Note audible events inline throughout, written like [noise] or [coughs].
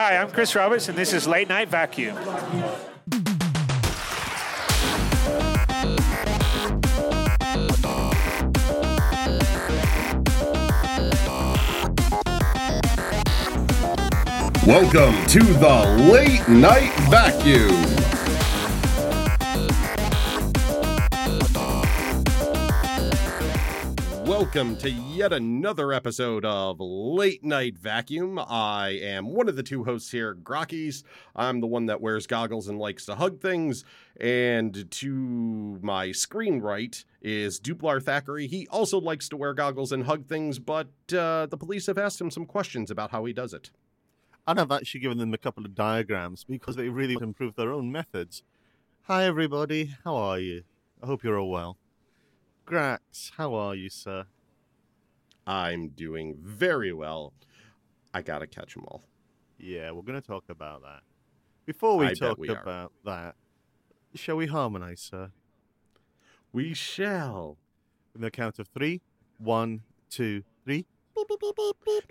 Hi, I'm Chris Roberts, and this is Late Night Vacuum. Welcome to the Late Night Vacuum. Welcome to yet another episode of Late Night Vacuum. I am one of the two hosts here, Grockies. I'm the one that wears goggles and likes to hug things. And to my screen right is Duplar Thackeray. He also likes to wear goggles and hug things, but uh, the police have asked him some questions about how he does it. And I've actually given them a couple of diagrams because they really improve their own methods. Hi, everybody. How are you? I hope you're all well. Grax, how are you, sir? I'm doing very well. I gotta catch them all. Yeah, we're going to talk about that. Before we I talk we are. about that, shall we harmonize, sir? We shall. In the count of three, one, two, three.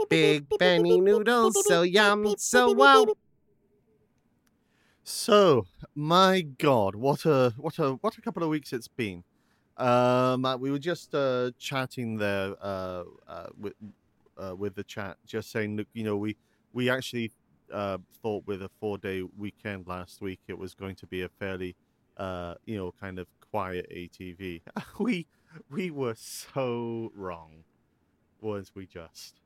Big Benny noodles, so yum, so wow. So, my God, what a what a what a couple of weeks it's been. Um, uh, we were just uh, chatting there uh, uh, with uh, with the chat, just saying, look, you know, we we actually uh, thought with a four day weekend last week it was going to be a fairly, uh, you know, kind of quiet ATV. [laughs] we we were so wrong, weren't we? Just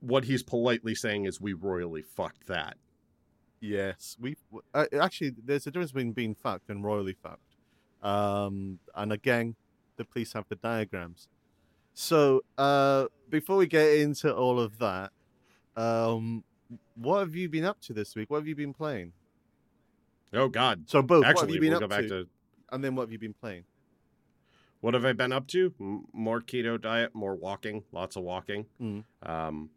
What he's politely saying is we royally fucked that. Yes, we uh, actually there's a difference between being fucked and royally fucked. Um, and again, the police have the diagrams. So uh, before we get into all of that, um, what have you been up to this week? What have you been playing? Oh God. So both. Actually, we'll up go back to? to And then what have you been playing? what have I been up to? M- more keto diet, more walking, lots of walking. Mm. Um,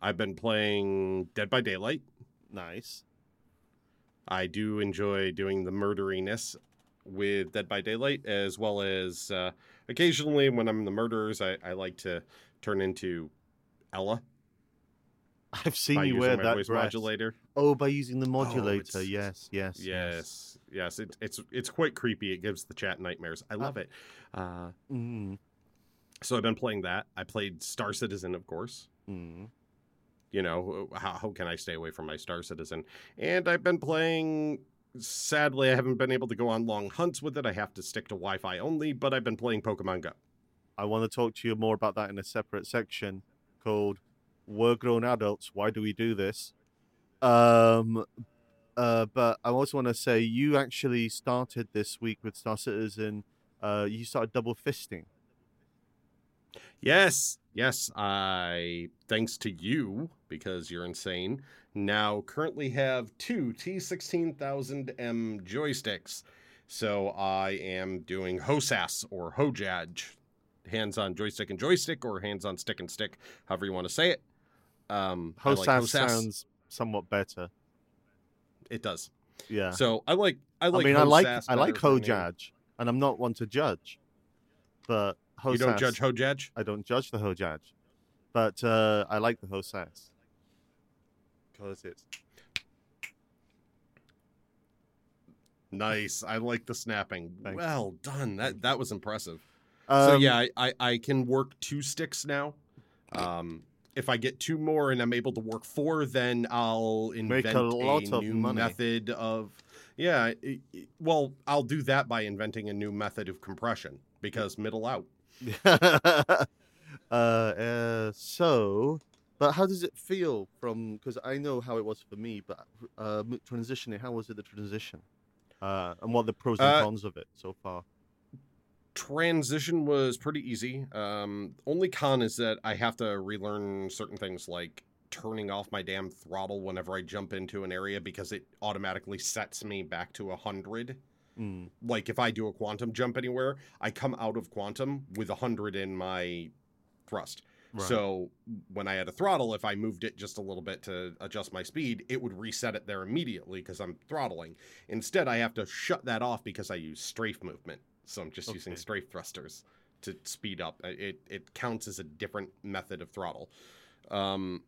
I've been playing Dead by Daylight. Nice. I do enjoy doing the murderiness with Dead by Daylight, as well as uh, occasionally when I'm the murderers, I, I like to turn into Ella I've seen you wear that voice modulator. Oh, by using the modulator. it's- yes, yes, Yes, yes, it, it's it's quite creepy. It gives the chat nightmares. I love it. Uh, Mm, so I've been playing that. I played Star Citizen, of course. mm. You know, how, how can I stay away from my Star Citizen? And I've been playing. Sadly, I haven't been able to go on long hunts with it. I have to stick to Wi-Fi only. But I've been playing Pokemon Go. I want to talk to you more about that in a separate section called "We're Grown Adults. Why Do We Do This?" Um, uh, but I also want to say you actually started this week with Star Citizen. Uh, you started double fisting. Yes, yes. I thanks to you because you're insane. Now currently have two T16000M joysticks. So I am doing HOSAS or HOJAJ, hands on joystick and joystick, or hands on stick and stick, however you want to say it. Um, I like Hosas sounds somewhat better. It does. Yeah. So I like. I I, like. mean, I like HOSAS I like for me. Hojaj, and I'm not one to judge, but Hosas, You don't judge HOJAJ? I don't judge the Hojaj, but uh, I like the Hosas because it's Nice. I like the snapping. Thanks. Well done. That that was impressive. um, so yeah, I, I I can work two sticks now. Um, if I get two more and I'm able to work four, then I'll Make invent a lot of new money. method of. Yeah, i- i- well, I'll do that by inventing a new method of compression because middle out. [laughs] uh, uh, so, but how does it feel from? Because I know how it was for me, but uh, transitioning. How was it the transition? Uh, and what are the pros and Uh, cons of it so far? Transition was pretty easy. Um, only con is that I have to relearn certain things like turning off my damn throttle whenever I jump into an area because it automatically sets me back to a hundred. Mm. like if I do a quantum jump anywhere, I come out of quantum with a hundred in my thrust. Right. So when I had a throttle, if I moved it just a little bit to adjust my speed, it would reset it there immediately because I'm throttling. Instead, I have to shut that off because I use strafe movement. So I'm just using strafe thrusters to speed up. It it counts as a different method of throttle. Um,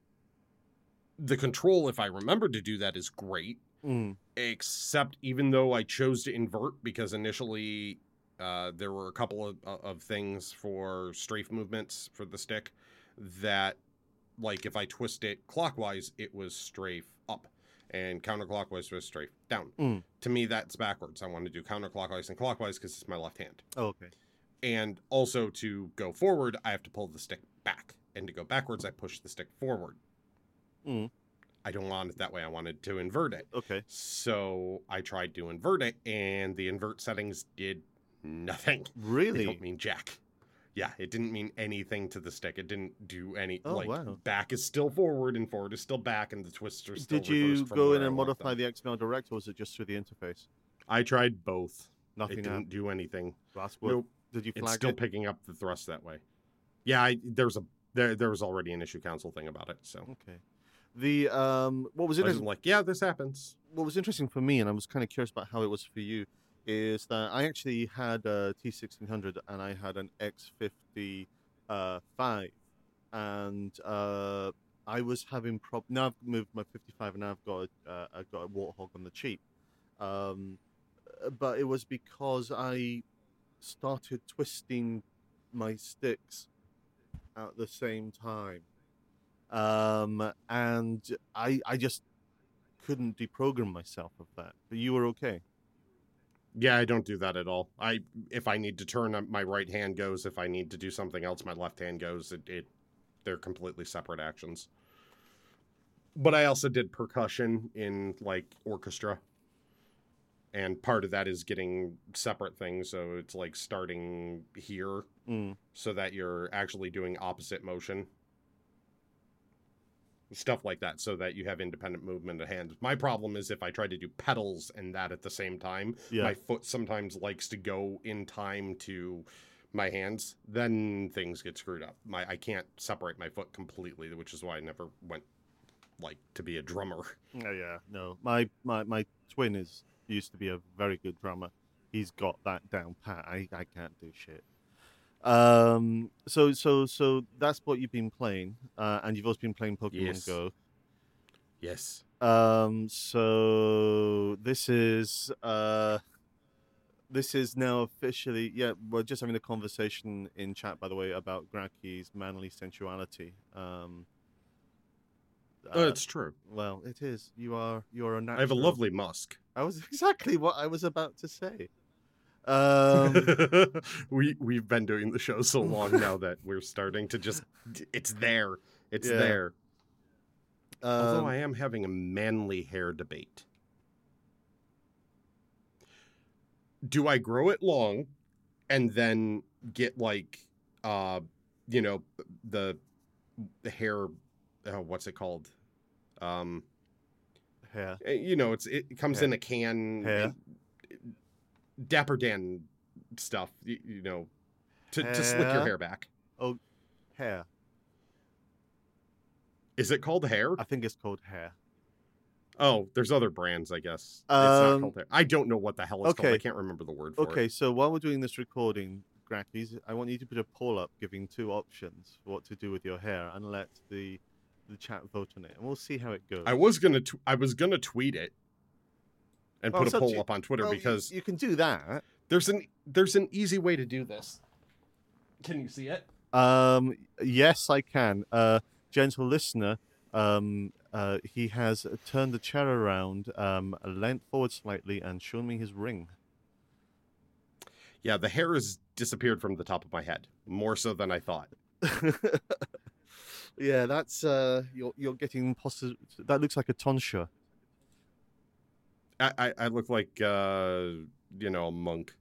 the control, if I remember to do that, is great. Mm, Except even though I chose to invert because initially uh, there were a couple of, of things for strafe movements for the stick that, like, if I twist it clockwise, it was strafe up, and counterclockwise was strafe down. Mm. To me, that's backwards. I want to do counterclockwise and clockwise because it's my left hand. oh, okay. And also to go forward, I have to pull the stick back. And to go backwards, I push the stick forward. Mm. I don't want it that way. I wanted to invert it. Okay. So I tried to invert it, and the invert settings did nothing. It Really? don't mean jack. Yeah, it didn't mean anything to the stick. It didn't do any. Oh, like wow. back is still forward and forward is still back, and the twists are still. Did you go in and modify the XML Direct, or was it just through the interface? I tried both. Nothing. it didn't do anything. That's what. Nope. Did you It's still it? picking up the thrust that way. Yeah, I, there's a there there was already an issue council thing about it. So Okay. The um, what was interesting? like, yeah, this happens. What was interesting for me, and I was kind of curious about how it was for you, is that I actually had a T1600 and I had an X50 uh, and uh, I was having problems. Now I've moved my 55, and now I've got a, uh, I've got a Warthog on the cheap. Um, but it was because I started twisting my sticks at the same time um, and I I just couldn't deprogram myself of that. But you were okay. Yeah, I don't do that at all. I if I need to turn, my right hand goes. If I need to do something else, my left hand goes. It, it they're completely separate actions. But I also did percussion in like orchestra. And part of that is getting separate things, so it's like starting here Mm. so that you're actually doing opposite motion. Stuff like that, so that you have independent movement of hands. My problem is if I try to do pedals and that at the same time, Yeah. my foot sometimes likes to go in time to my hands, then things get screwed up. My I can't separate my foot completely, which is why I never went like to be a drummer. Oh yeah. No. My my my twin is used to be a very good drummer. He's got that down pat. I I can't do shit. Um. So so so that's what you've been playing, uh, and you've also been playing Pokemon Yes. Go. Yes. Um. So this is uh. This is now officially yeah. We're just having a conversation in chat, by the way, about Graki's manly sensuality. Um. Oh, uh, it's true. well, it is. You are you are a natural. I have a lovely musk. I was [laughs] exactly what I was about to say. Um, [laughs] we we've been doing the show so long now [laughs] that we're starting to just it's there. It's Yeah. there. Although um, I am having a manly hair debate. Do I grow it long and then get like uh you know the the hair uh, what's it called? Um eh, you know it's it comes in a can Hair. Dapper Dan stuff, you, you know, to, to slick your Hair. back. Oh, Hair. Is it called hair? I think it's called hair. Oh, there's other brands, I guess. It's Um, not called hair. I don't know what the hell it's called. I can't remember the word for it. Okay, so while we're doing this recording, Grackies, I want you to put a poll up giving two options for what to do with your hair and let the the chat vote on it, and we'll see how it goes. I was gonna I was gonna tweet it and Well, put a poll do- up on Twitter Well, you- because you, can do that. there's an there's an easy way to do this. Can you see it? Um, yes, I can. Uh, gentle listener, um, uh, he has turned the chair around, um, leant forward slightly, and shown me his ring. Yeah, the hair has disappeared from the top of my head more so than I thought. [laughs] yeah, that's uh, you're you're getting possi- That looks like a tonsure. I I, I look like uh you know a monk.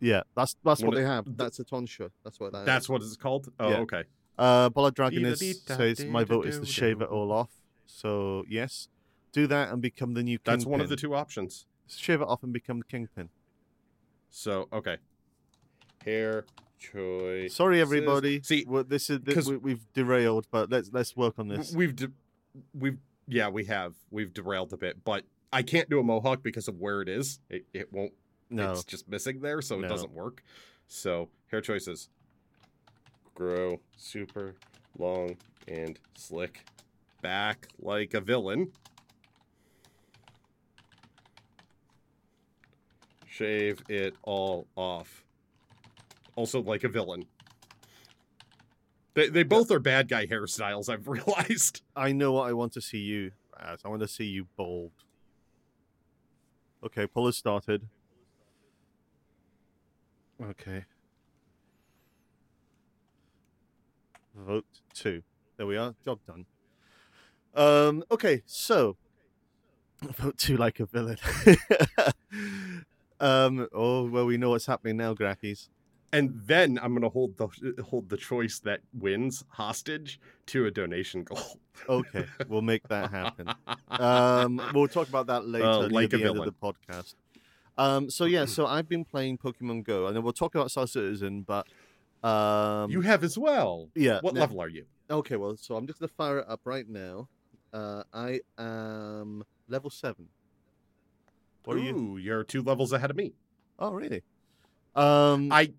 Yeah, that's that's what Well, they have. That's a tonsure. That's what that is. That's what it's called. Oh, Yeah. okay. Uh, Bollard Dragon is, says my vote is to shave it all off. So yes, do that and become the new kingpin. That's one of the two options. Shave it off and become the kingpin. So okay. Hair choice. Sorry, everybody. See, Well, this is this, 'cause- we, we've derailed, but let's let's work on this. We've de- we've yeah we have we've derailed a bit, but I can't do a mohawk because of where it is. It it won't. No, It's just missing there, so No. it doesn't work. So hair choices: grow super long and slick. back like a villain. Shave it all off. Also like a villain. They, they both are bad guy hairstyles, I've [laughs] realized. I know what I want to see you as. I want to see you bald. Okay, poll has started. Okay. Vote two. There we are. Job done. Um. Okay. So, vote two like a villain. [laughs] um. Oh well, we know what's happening now, Grackies. And then I'm gonna hold the hold the choice that wins hostage to a donation goal. Okay, we'll make that happen. [laughs] Um, we'll talk about that later Uh, near like a the end of the podcast. Um, so yeah, so [clears throat] I've been playing Pokemon Go, and then we'll talk about Star Citizen. But um, you have as well. yeah, What no- level are you? Okay, well, so I'm just gonna fire it up right now. Uh, I am level seven. What are you? You're two levels ahead of me. Oh, really? Um, I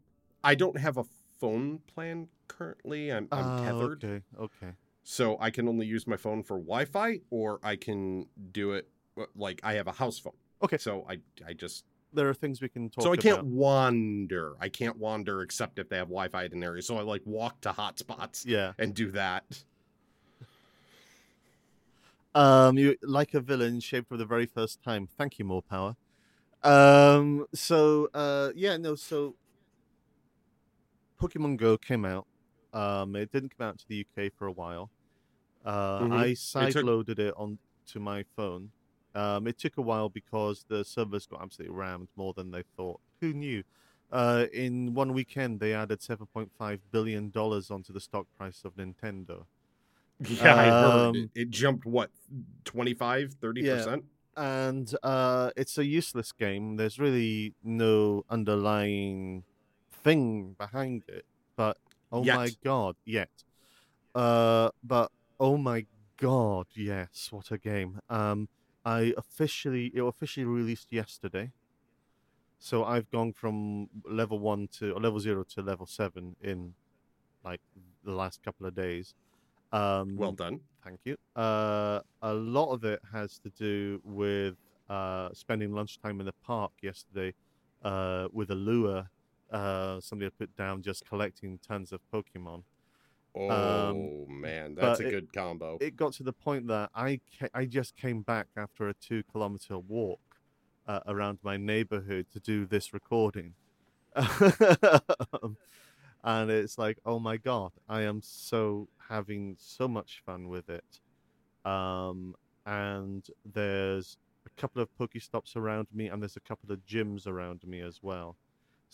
I don't have a phone plan currently. I'm, I'm ah, tethered, Okay, okay. so I can only use my phone for Wi-Fi, or I can do it uh, like I have a house phone. Okay. So I I just There are things we can talk. so I can't about. wander. I can't wander except if they have Wi-Fi in an area. So I like walk to hotspots Yeah. and do that. Um, you like a villain shaped for the very first time. Thank you, more power. Um, so uh, yeah, no, so Pokemon Go came out. Um, it didn't come out to the UK for a while. Uh, Mhm. I It took- sideloaded it onto my phone. Um, it took a while because the servers got absolutely rammed more than they thought. Who knew? Uh, in one weekend, they added seven point five billion dollars onto the stock price of Nintendo. [laughs] Yeah, I heard it. Um, it jumped what 25, 30 Yeah. percent. and uh, it's a useless game. There's really no underlying thing behind it. But oh my god, yet. Uh, but oh my god, yes, what a game. Um, I officially it officially released yesterday. So I've gone from level one to or level zero to level seven in like the last couple of days. Um, Well done. Thank you. Uh, a lot of it has to do with uh, spending lunchtime in the park yesterday uh, with a lure. Uh, somebody had put down just collecting tons of Pokemon. Oh man, that's Um, a it- good combo. It got to the point that I ca- I just came back after a two kilometer walk uh, around my neighborhood to do this recording. [laughs] and it's like, oh my god, I am so having so much fun with it. Um, and there's a couple of Pokestops around me, and there's a couple of gyms around me as well.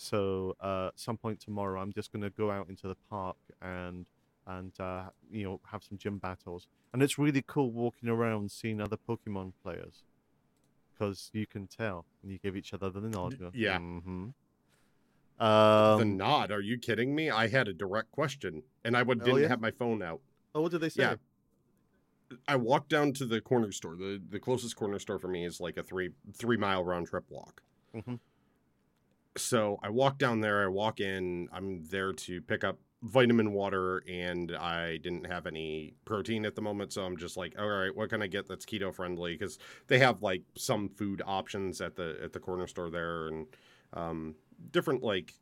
So uh, at some point tomorrow, I'm just going to go out into the park and and uh, you know have some gym battles. And it's really cool walking around seeing other Pokemon players because you can tell and you give each other the nod. go, yeah. "Mhm." the Um, nod? Are you kidding me? I had a direct question, and I would, Oh, didn't yeah? have my phone out. oh, what did they say? Yeah. I walked down to the corner store. the The closest corner store for me is like a three three mile round trip walk. Mhm. So I walk down there. I walk in. I'm there to pick up vitamin water, and I didn't have any protein at the moment. So I'm just like, all right, what can I get that's keto friendly? Because they have like some food options at the at the corner store there, and um, different like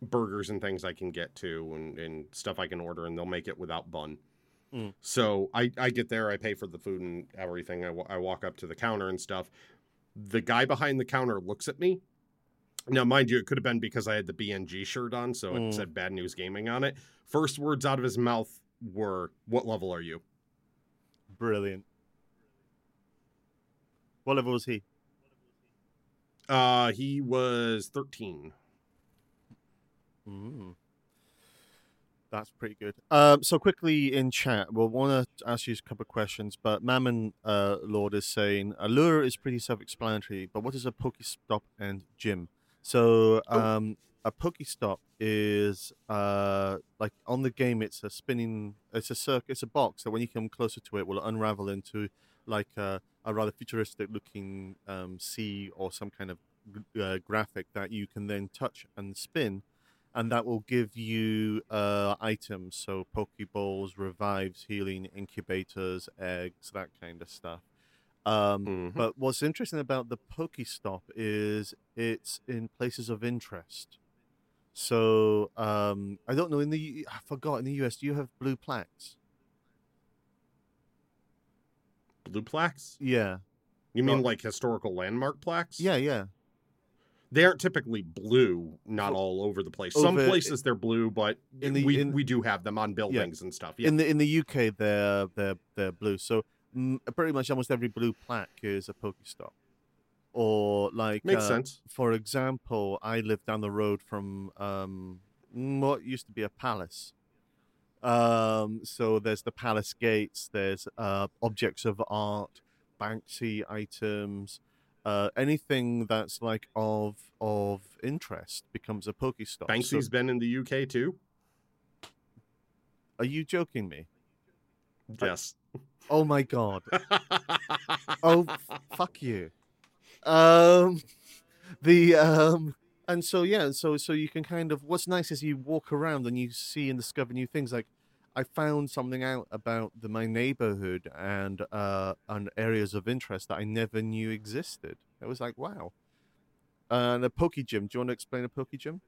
burgers and things I can get to, and, and stuff I can order, and they'll make it without bun. Mm. So I, I get there, I pay for the food and everything. I, wa- I walk up to the counter and stuff. The guy behind the counter looks at me. Now, mind you, it could have been because I had the BNG shirt on, so it Mm. said Bad News Gaming on it. First words out of his mouth were, What level are you? Brilliant. What level was he? Uh, he was 13. Mm. That's pretty good. Um, so quickly in chat, we'll want to ask you a couple of questions. But Mammon uh, Lord is saying Allure is pretty self-explanatory, but what is a Pokestop and gym? So Oh. um, a Pokestop is uh, like on the game. It's a spinning. It's a circ. It's a box that when you come closer to it, will unravel into like a, a rather futuristic-looking um, sea or some kind of uh, graphic that you can then touch and spin and that will give you uh, items, so Pokeballs, revives, healing, incubators, eggs, that kind of stuff. Um, Mhm. But what's interesting about the Pokestop is it's in places of interest. So um, I don't know in the I forgot in the US. Do you have blue plaques? Blue plaques? Yeah, You mean like historical landmark plaques? yeah, yeah. They aren't typically blue, not all over the place. Some places they're blue, but In the- we in- we do have them on buildings and stuff. Yeah. In the in the UK, they're they're they're blue. So pretty much almost every blue plaque is a Pokestop, or like Makes uh, sense. For example, I live down the road from um, what used to be a palace. Um, so there's the palace gates. There's uh, objects of art, Banksy items, uh, anything that's like of of interest becomes a Pokestop. So- Banksy's been in the UK too. are you joking me? Yes. Oh my god. [laughs] oh f- fuck you. Um the um and so yeah so so you can kind of what's nice is you walk around and you see and discover new things. Like i found something out about the my neighborhood and uh and areas of interest that i never knew existed. It was like wow. And a poke gym. Do you want to explain a poke gym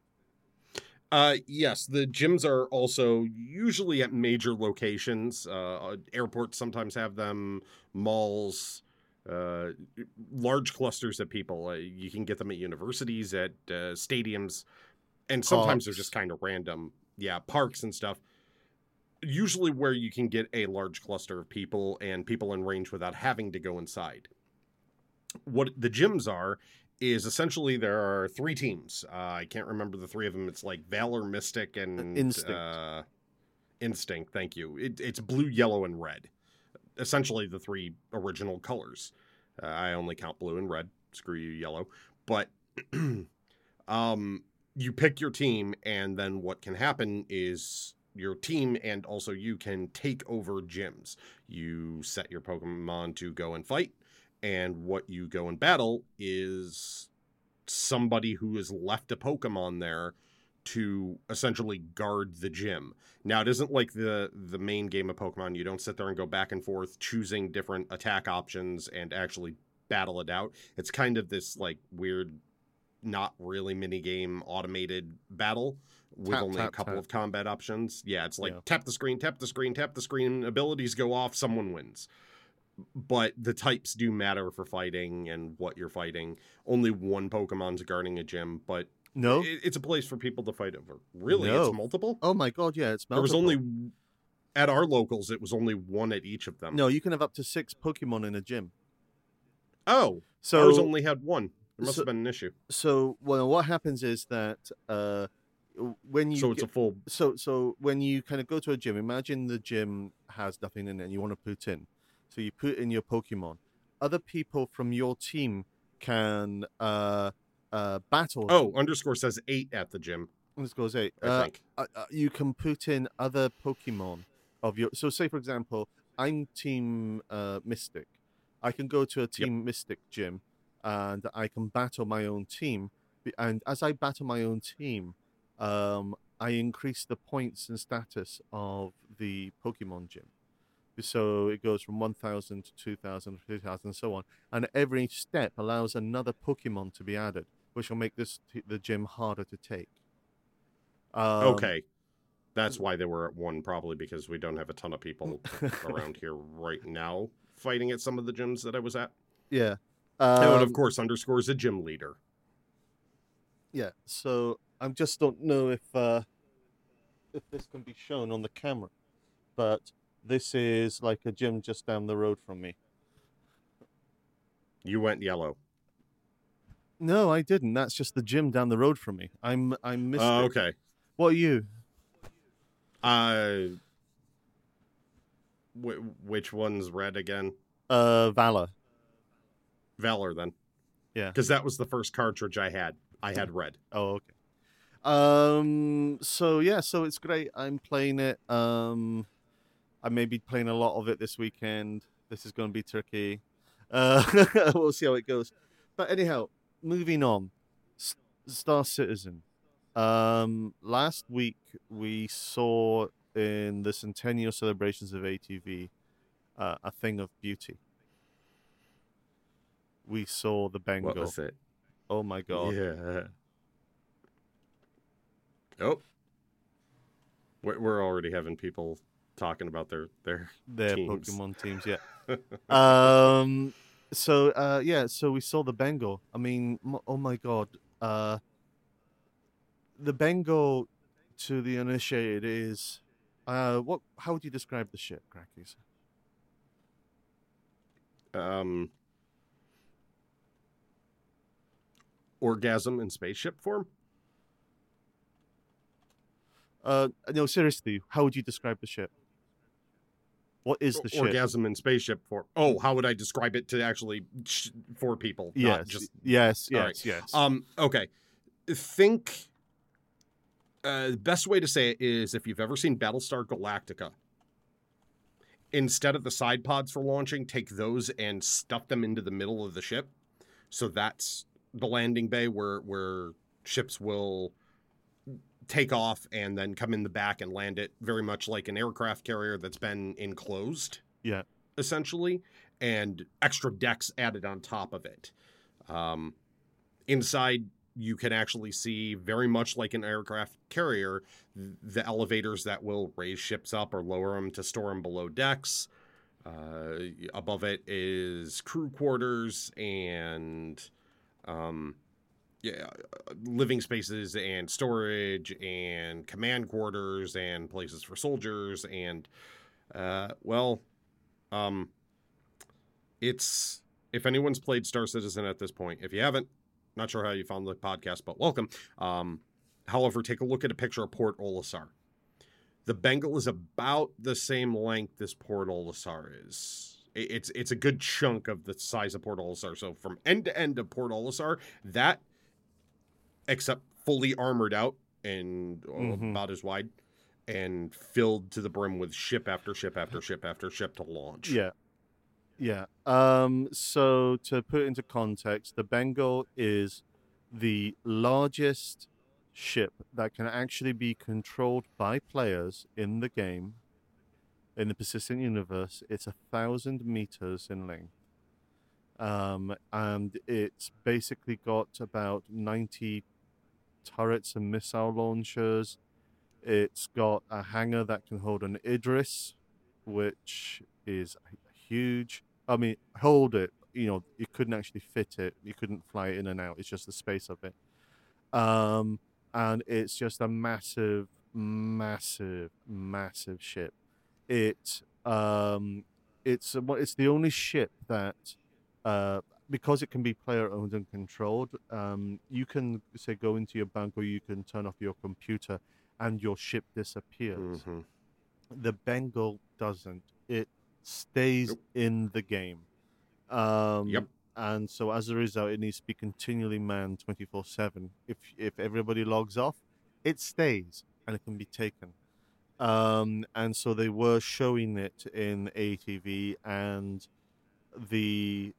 Uh, yes, the gyms are also usually at major locations. Uh, airports sometimes have them, malls, uh, large clusters of people. Uh, you can get them at universities, at uh, stadiums, and sometimes they're just kind of random. Yeah, parks and stuff. Usually where you can get a large cluster of people and people in range without having to go inside. What the gyms are is essentially there are three teams. Uh, I can't remember the three of them. It's like Valor, Mystic, and Instinct. Uh, Instinct. Thank you. It, it's blue, yellow, and red. Essentially, the three original colors. Uh, I only count blue and red. Screw you, yellow. But [clears throat] um, you pick your team, and then what can happen is your team and also you can take over gyms. You set your Pokemon to go and fight and what you go and battle is somebody who has left a Pokemon there to essentially guard the gym. Now it isn't like the the main game of Pokemon. You don't sit there and go back and forth choosing different attack options and actually battle it out. It's kind of this like weird not really mini game automated battle with Tap, only a couple tap. of combat options. Yeah, it's like Yeah. tap the screen, tap the screen, tap the screen, abilities go off, someone wins but the types do matter for fighting and what you're fighting. Only one Pokemon's guarding a gym, but no it, it's a place for people to fight over. Really, No. it's multiple. oh my god yeah it's multiple. There was only at our locals, it was only one at each of them. no you can have up to six pokemon in a gym oh, so ours only had one. There must so- have been an issue. so well what happens is that uh when you So it's get- a full. so so when you kind of go to a gym imagine the gym has nothing in it and you want to put in so you put in your pokemon. Other people from your team can uh uh battle Oh, underscore says eight at the gym. let's eight. I uh, think. uh, uh, you can put in other pokemon of your so say for example i'm team uh mystic. I can go to a team mystic gym and i can battle my own team. And as i battle my own team um i increase the points and status of the pokemon gym so it goes from 1000 to 2000 to 3000 and so on and every step allows another pokemon to be added which will make this t- the gym harder to take um, okay, that's why they were at one. Probably because we don't have a ton of people [laughs] around here right now fighting at some of the gyms that I was at. Yeah. Oh, and of Um, course, underscores a gym leader. Yeah. So I just don't know if uh, if this can be shown on the camera, but this is like a gym just down the road from me. You went yellow. No, I didn't. That's just the gym down the road from me. I'm I'm Mystic. Oh, okay. What are you? Uh, wh- which one's red again? Uh, Valor. Valor, then. Yeah. Because that was the first cartridge I had. I had red. Oh, okay. Um. So yeah. So it's great. I'm playing it. Um. I may be playing a lot of it this weekend. This is going to be tricky. Uh, [laughs] we'll see how it goes. But anyhow, moving on. S- Star Citizen. Um, last week we saw in the centennial celebrations of ATV uh, a thing of beauty. We saw the Bengal. What was it? Oh my god! Yeah. Oh. We're, we're already having people talking about their their Their teams. Pokemon teams, yeah. [laughs] um. So, uh, yeah. So we saw the Bengal. I mean, m- oh my god. Uh, the Bengal, to the uninitiated, is, uh, what? How would you describe the ship, Crackies? um orgasm in spaceship form. Uh, no, seriously. How would you describe the ship? What is the ship? orgasm in spaceship for Oh, how would I describe it to actually sh- for people? Yes, just yes, yes, right. yes. Um, okay. Think uh the best way to say it is if you've ever seen Battlestar Galactica, instead of the side pods for launching, take those and stuff them into the middle of the ship. So that's the landing bay where where ships will take off and then come in the back and land it very much like an aircraft carrier that's been enclosed. Yeah. Essentially, and extra decks added on top of it. Um, inside you can actually see very much like an aircraft carrier the elevators that will raise ships up or lower them to store them below decks uh, above it is crew quarters and um, yeah, uh, living spaces and storage and command quarters and places for soldiers and uh, well um, it's if anyone's played Star Citizen at this point, if you haven't, not sure how you found the podcast, but welcome. Um, however, take a look at a picture of Port Olisar. The Bengal is about the same length as Port Olisar is. It's it's a good chunk of the size of Port Olisar. So from end to end of Port Olisar, that except fully armored out and uh, Mhm. about as wide and filled to the brim with ship after ship after ship after ship to launch. Yeah. Yeah. Um, so to put into context, the Bengal is the largest ship that can actually be controlled by players in the game in the persistent universe. It's a thousand meters in length. Um, and it's basically got about 90 turrets and missile launchers. It's got a hangar that can hold an Idris, which is huge. I mean, hold it. You know, you couldn't actually fit it. You couldn't fly it in and out. It's just the space of it. Um, and it's just a massive, massive, massive ship. It, um, it's it's the only ship that, uh, because it can be player owned and controlled, um, you can say go into your bank or you can turn off your computer, and your ship disappears. Mhm. The Bengal doesn't. It stays Nope. in the game. Um, Yep. And so as a result, it needs to be continually manned 24 7. If if everybody logs off, it stays and it can be taken. Um, and so they were showing it in ATV, and the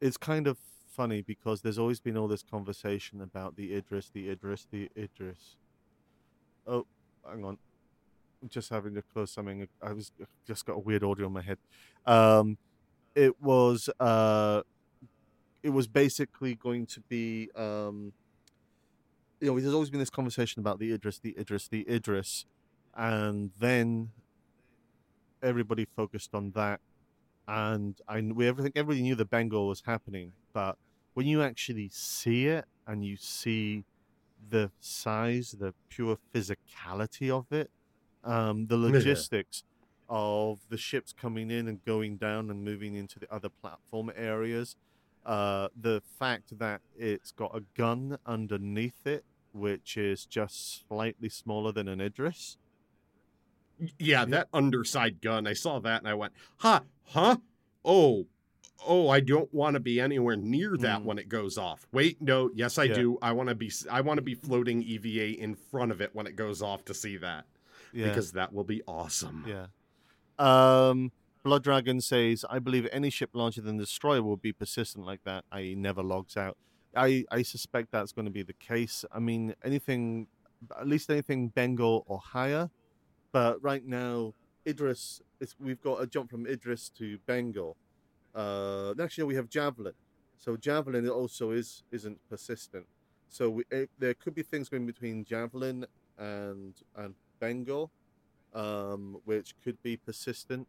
it's kind of funny because there's always been all this conversation about the Idris, the Idris, the Idris. Oh, hang on. I'm just having to close something. I was just got a weird audio in my head. Um, it was uh, it was basically going to be um, you know, there's always been this conversation about the Idris, the Idris, the Idris, and then everybody focused on that, and I we everything everybody knew the Bengal was happening, but when you actually see it and you see the size, the pure physicality of it, um, the logistics of the ships coming in and going down and moving into the other platform areas, uh, the fact that it's got a gun underneath it, which is just slightly smaller than an Idris. Yeah, that underside gun. I saw that and I went, huh, huh? Oh, oh, I don't want to be anywhere near that Mm. when it goes off. Wait, no, yes, I Yeah. do. I want to be, I want to be floating EVA in front of it when it goes off to see that Yeah. because that will be awesome. Yeah. Um, Blood Dragon says, I believe any ship larger than destroyer will be persistent like that, i.e., never logs out. I I suspect that's going to be the case. I mean, anything, at least anything Bengal or higher. But right now, Idris, is, we've got a jump from Idris to Bengal. Uh, next year we have Javelin. So Javelin also is isn't persistent. So we, it, there could be things going between Javelin and and Bengal, um, which could be persistent.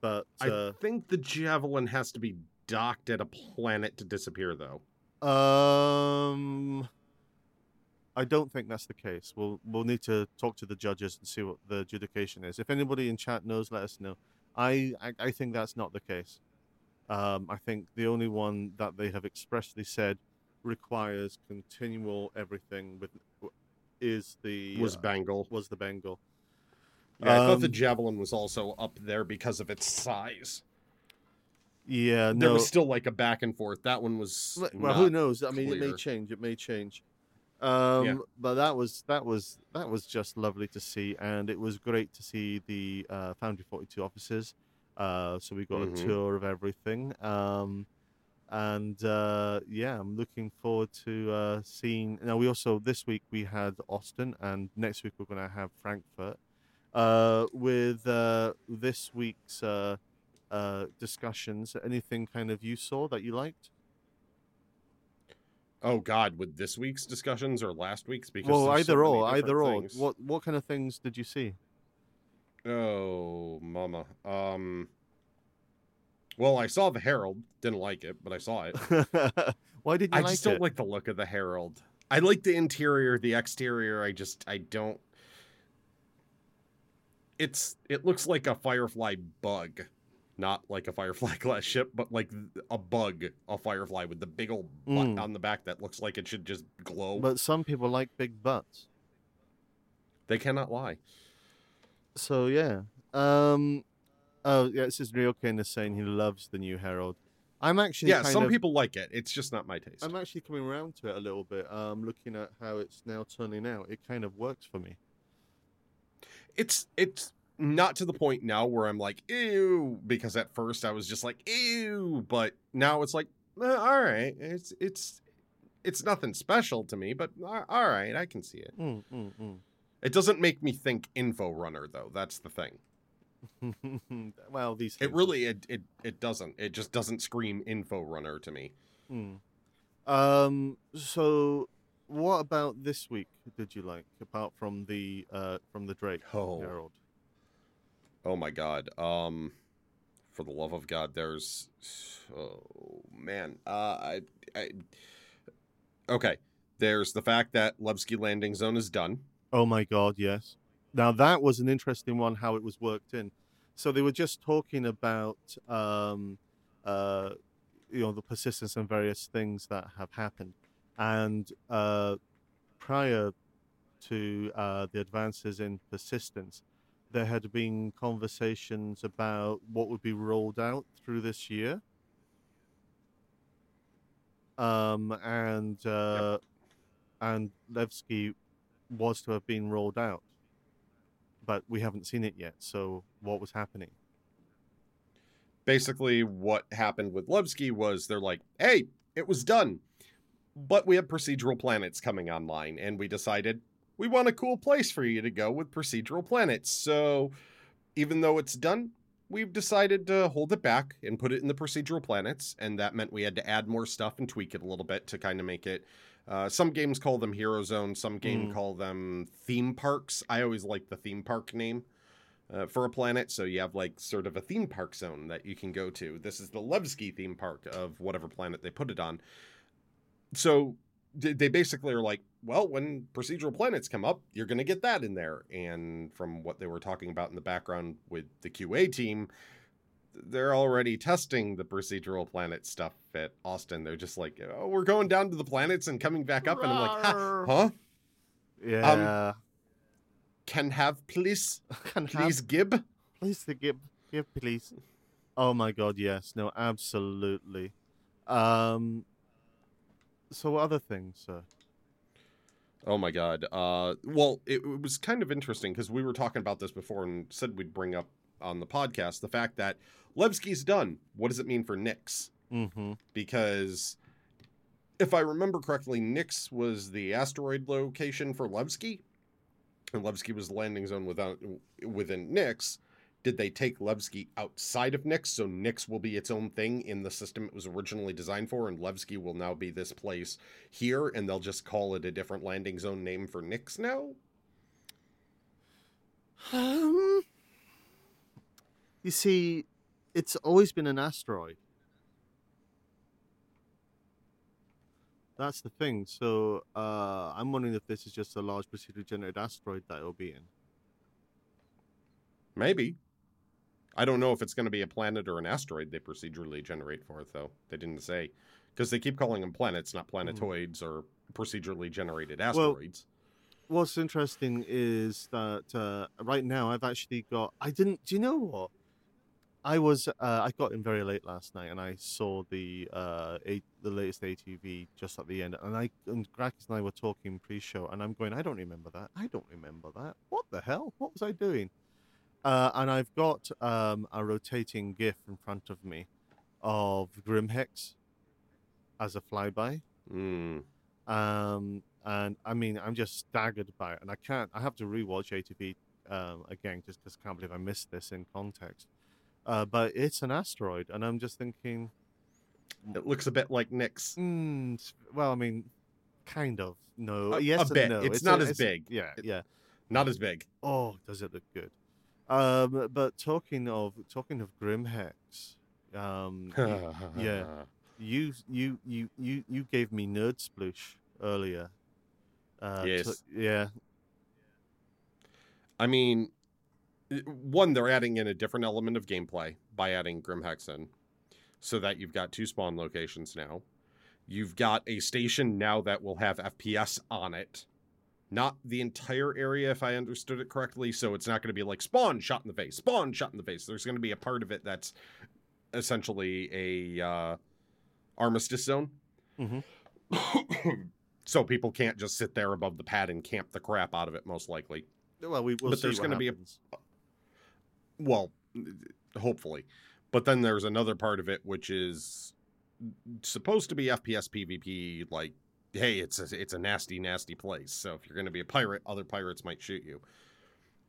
But uh, I think the javelin has to be docked at a planet to disappear, though. Um, I don't think that's the case. We'll we'll need to talk to the judges and see what the adjudication is. If anybody in chat knows, let us know. I I, I think that's not the case. Um, I think the only one that they have expressly said requires continual everything with is the Was uh, Bengal. was the Bengal. Yeah, I thought the Um, javelin was also up there because of its size. Yeah, There was still like a back and forth. That one was. Well, well, who knows? I mean, it may change. It may change. Um, Yeah. But that was that was that was just lovely to see, and it was great to see the uh, Foundry Forty Two offices. Uh, so we got Mhm. a tour of everything, um, and uh, yeah, I'm looking forward to uh, seeing. Now we also this week we had Austin, and next week we're going to have Frankfurt. Uh, with uh, this week's uh, uh, discussions, anything kind of you saw that you liked? Oh God, with this week's discussions or last week's? Because well, so either many or, either different or. things. What what kind of things did you see? Oh, mama. Um. Well, I saw the Herald. Didn't like it, but I saw it. [laughs] Why did you I like just it? don't like the look of the Herald. I like the interior, the exterior. I just I don't. It's it looks like a Firefly bug, not like a Firefly [laughs] class ship, but like a bug, a Firefly with the big old butt Mm. on the back that looks like it should just glow. But some people like big butts. they cannot lie. So yeah. Um. Oh yeah, this is Ryoken is saying he loves the new Herald. I'm actually Yeah, some of, people like it. It's just not my taste. I'm actually coming around to it a little bit. Um, looking at how it's now turning out, it kind of works for me. it's it's not to the point now where I'm like ew because at first I was just like ew, but now it's like eh, all right, it's it's it's nothing special to me, but a- all right, I can see it. Mm, mm, mm. It doesn't make me think Info Runner though. That's the thing. [laughs] well, these It really it it it doesn't. It just doesn't scream Info Runner to me. Hmm. Um. So, what about this week? Did you like apart from the uh from the Drake Oh. Herald? Oh my god. Um for the love of god there's oh man. Uh I I Okay. There's the fact that Levski landing zone is done. Oh my God, yes. Now that was an interesting one. How it was worked in. So they were just talking about um, uh, you know the persistence and various things that have happened, and uh, prior to uh, the advances in persistence, there had been conversations about what would be rolled out through this year. Um, and uh, and Levski was to have been rolled out, but we haven't seen it yet. So what was happening? Basically what happened with Levski was they're like, "Hey, it was done. But we have procedural planets coming online and we decided we want a cool place for you to go with procedural planets. So even though it's done, we've decided to hold it back and put it in the procedural planets, and that meant we had to add more stuff and tweak it a little bit to kind of make it. Uh, some games call them hero zones, some game Mm. call them theme parks. I always like the theme park name uh, for a planet, so you have like sort of a theme park zone that you can go to. This is the Levski theme park of whatever planet they put it on. So they they basically are like, well, when procedural planets come up, you're going to get that in there. And from what they were talking about in the background with the QA team, they're already testing the procedural planet stuff at Austin. They're just like, oh, we're going down to the planets and coming back up. And I'm like, "Huh? Huh? Yeah. Can have, please? [laughs] Can have- Please, Gib? please to give give please. Oh my god, yes. No, absolutely. Um so other things, sir? Oh my god. Uh, well, it, it was kind of interesting because we were talking about this before and said we'd bring up on the podcast the fact that Levski's done. What does it mean for Nyx? Mm-hmm. Because if I remember correctly, Nyx was the asteroid location for Levski, and Levski was the landing zone without within Nyx. Did they take Levski outside of Nyx, so Nyx will be its own thing in the system it was originally designed for, and Levski will now be this place here, and they'll just call it a different landing zone name for Nyx now? Um, you see, it's always been an asteroid. That's the thing. So uh, I'm wondering if this is just a large procedurally generated asteroid that it'll be in. Maybe. I don't know if it's going to be a planet or an asteroid they procedurally generate for it, though. They didn't say. Because they keep calling them planets, not planetoids or procedurally generated asteroids. Well, What's interesting is that uh, right now I've actually got. I didn't. Do you know what? I was. Uh, I got in very late last night, and I saw the uh, a, the latest ATV just at the end. And I and Grakees and I were talking pre-show, and I'm going. I don't remember that. I don't remember that. What the hell? What was I doing? Uh, and I've got um, a rotating GIF in front of me of Grimhex as a flyby. Mm. Um, and I mean, I'm just staggered by it, and I can't. I have to rewatch ATV um, again just because I can't believe I missed this in context. Uh, but it's an asteroid, and I'm just thinking, It looks a bit like Nyx. mm, well, I mean, kind of. No, A- yes, a bit. no. It's not as it's- big. Yeah, yeah. Not as big. Oh, does it look good? Um, but talking of talking of Grimhex, um, y- yeah. [laughs] you you you you you gave me nerd sploosh earlier. Uh, to- Yes. yeah. I mean, one, they're adding in a different element of gameplay by adding Grimhex in, so that you've got two spawn locations now. You've got a station now that will have FPS on it. Not the entire area, if I understood it correctly. So it's not going to be like spawn shot in the face, spawn shot in the face. There's going to be a part of it that's essentially a uh, armistice zone. Mhm. [coughs] so people can't just sit there above the pad and camp the crap out of it, most likely. Well, we will But there's what gonna be a- well hopefully but then there's another part of it which is supposed to be fps pvp like hey it's a, it's a nasty nasty place. So if you're going to be a pirate other pirates might shoot you.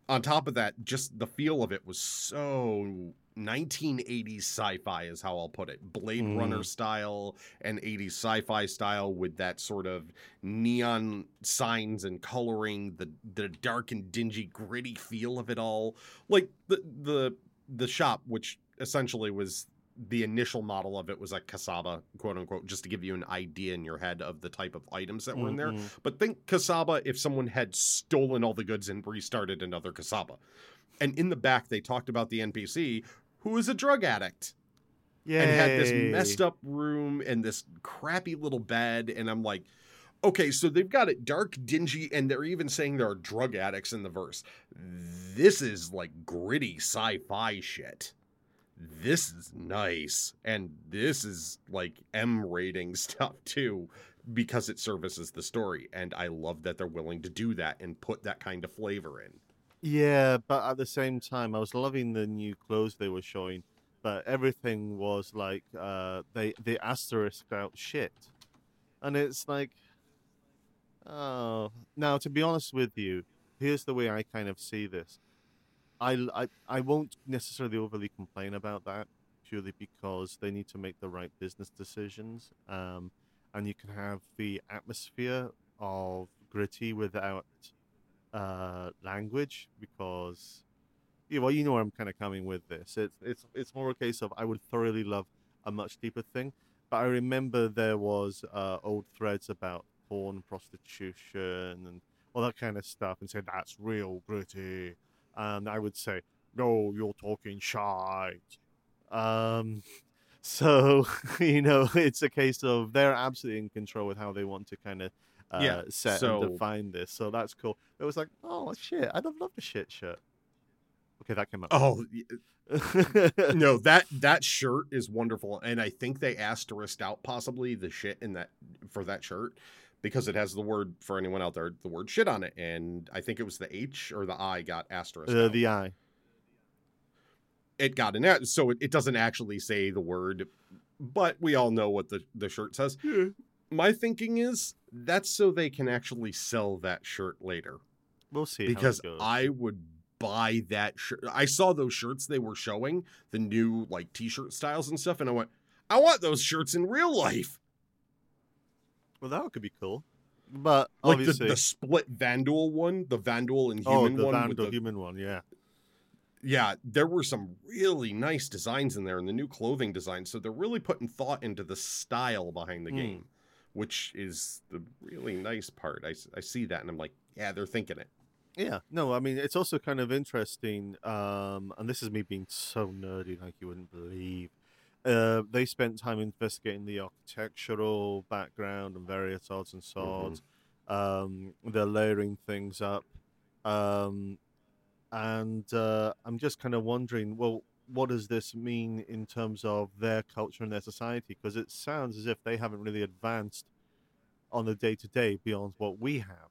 On top of that just the feel of it was so 1980s sci-fi is how i'll put it. Blade Mm. runner style and 80s sci-fi style with that sort of neon signs and coloring the the dark and dingy gritty feel of it all. Like the the the shop which essentially was the initial model of it was a kasaba quote unquote just to give you an idea in your head of the type of items that were in there. Mhm. but think kasaba if someone had stolen all the goods and restarted another kasaba and in the back they talked about the npc who is a drug addict and had this messed up room and this crappy little bed. And i'm like okay so they've got it dark dingy and they're even saying there are drug addicts in the verse. This is like gritty sci-fi shit this is nice and this is like m rating [laughs] stuff too because it services the story and i love that they're willing to do that and put that kind of flavor in Yeah, but at the same time, I was loving the new clothes they were showing, but everything was like uh, they they asterisked out shit, and it's like, oh. Now, to be honest with you, here's the way I kind of see this. I, I, I won't necessarily overly complain about that purely because they need to make the right business decisions. Um, and you can have the atmosphere of gritty without uh, language because yeah, well, you know where I'm kind of coming with this. It's it's it's more a case of I would thoroughly love a much deeper thing, but I remember there was uh, old threads about porn, prostitution, and all that kind of stuff, and said that's real gritty, and I would say no, you're talking shite. Um, [laughs] so [laughs] you know, it's a case of they're absolutely in control with how they want to kind of uh, Yeah, set so- and define this. So that's cool. It was like, oh shit, I'd have loved a shit shirt. Okay, that came up. oh [laughs] no that that shirt is wonderful and i think they asterisked out possibly the shit in that for that shirt because it has the word for anyone out there the word shit on it and i think it was the h or the i got asterisk. uh, the I. it got an a- so it, it doesn't actually say the word but we all know what the the shirt says My thinking is that's so they can actually sell that shirt later. We'll see. because how it goes. I would buy that shirt. I saw those shirts they were showing, the new like t-shirt styles and stuff, and I went, I want those shirts in real life. Well, that could be cool. But Like the, obviously, the split Vandal one, the Vandal and oh, human the one. the- human one, yeah. yeah, there were some really nice designs in there and the new clothing designs. So they're really putting thought into the style behind the Hmm. game, which is the really nice part. I, I see that and I'm like, yeah, they're thinking it. Yeah, no, I mean it's also kind of interesting, um, and this is me being so nerdy, like you wouldn't believe. Uh, they spent time investigating the architectural background and various odds and sods. Um, they're layering things up, um, and uh, I'm just kind of wondering, well, what does this mean in terms of their culture and their society? Because it sounds as if they haven't really advanced on the day to day beyond what we have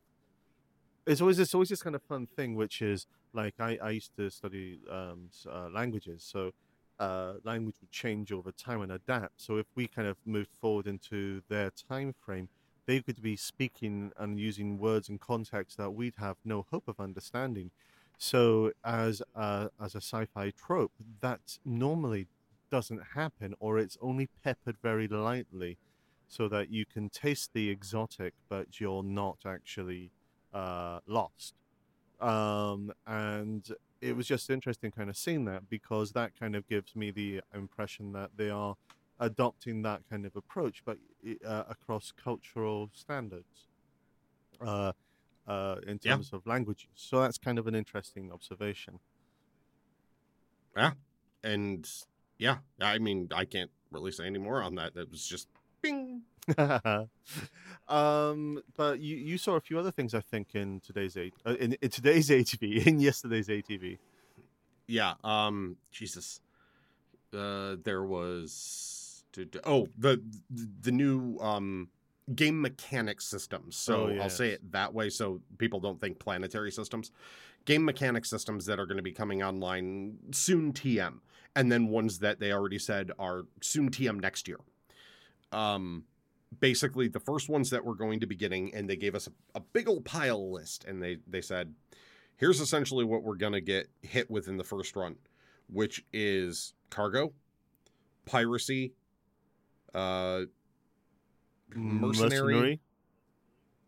it's always it's always this kind of fun thing, which is like I, I used to study um, uh, languages, so uh, language would change over time and adapt. So if we kind of moved forward into their time frame, they could be speaking and using words and context that we'd have no hope of understanding. So as a, as a sci-fi trope, that normally doesn't happen, or it's only peppered very lightly, so that you can taste the exotic, but you're not actually uh, lost. Um, and it was just interesting kind of seeing that because that kind of gives me the impression that they are adopting that kind of approach, but uh, across cultural standards uh, uh, in Yeah. terms of languages. So that's kind of an interesting observation. Yeah. And yeah, I mean, I can't really say any more on that. It was just bing. [laughs] um, but you, you saw a few other things, I think, in today's A- uh, in, in today's [laughs] ATV, in yesterday's ATV. Yeah. Um. Jesus. Uh. There was. Oh, the the new um game mechanics systems. So Oh, I'll say it that way, so people don't think planetary systems. Game mechanics systems that are going to be coming online soon. TM, and then ones that they already said are soon TM next year. Um. Basically, the first ones that we're going to be getting, and they gave us a, a big old pile list, and they they said, here's essentially what we're going to get hit with in the first run, which is cargo, piracy, uh, mercenary,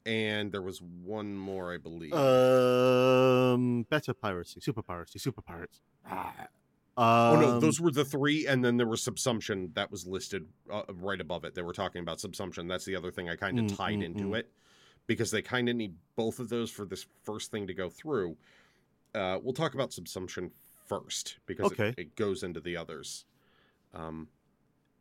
and there was one more, I believe. Um, better piracy, super piracy, super pirates. Oh no, Um, those were the three, and then there was subsumption that was listed uh, right above it. They were talking about subsumption. That's the other thing I kind of Mm, tied mm, into mm. it because they kind of need both of those for this first thing to go through. Uh, we'll talk about subsumption first because Okay. it, it goes into the others. Um,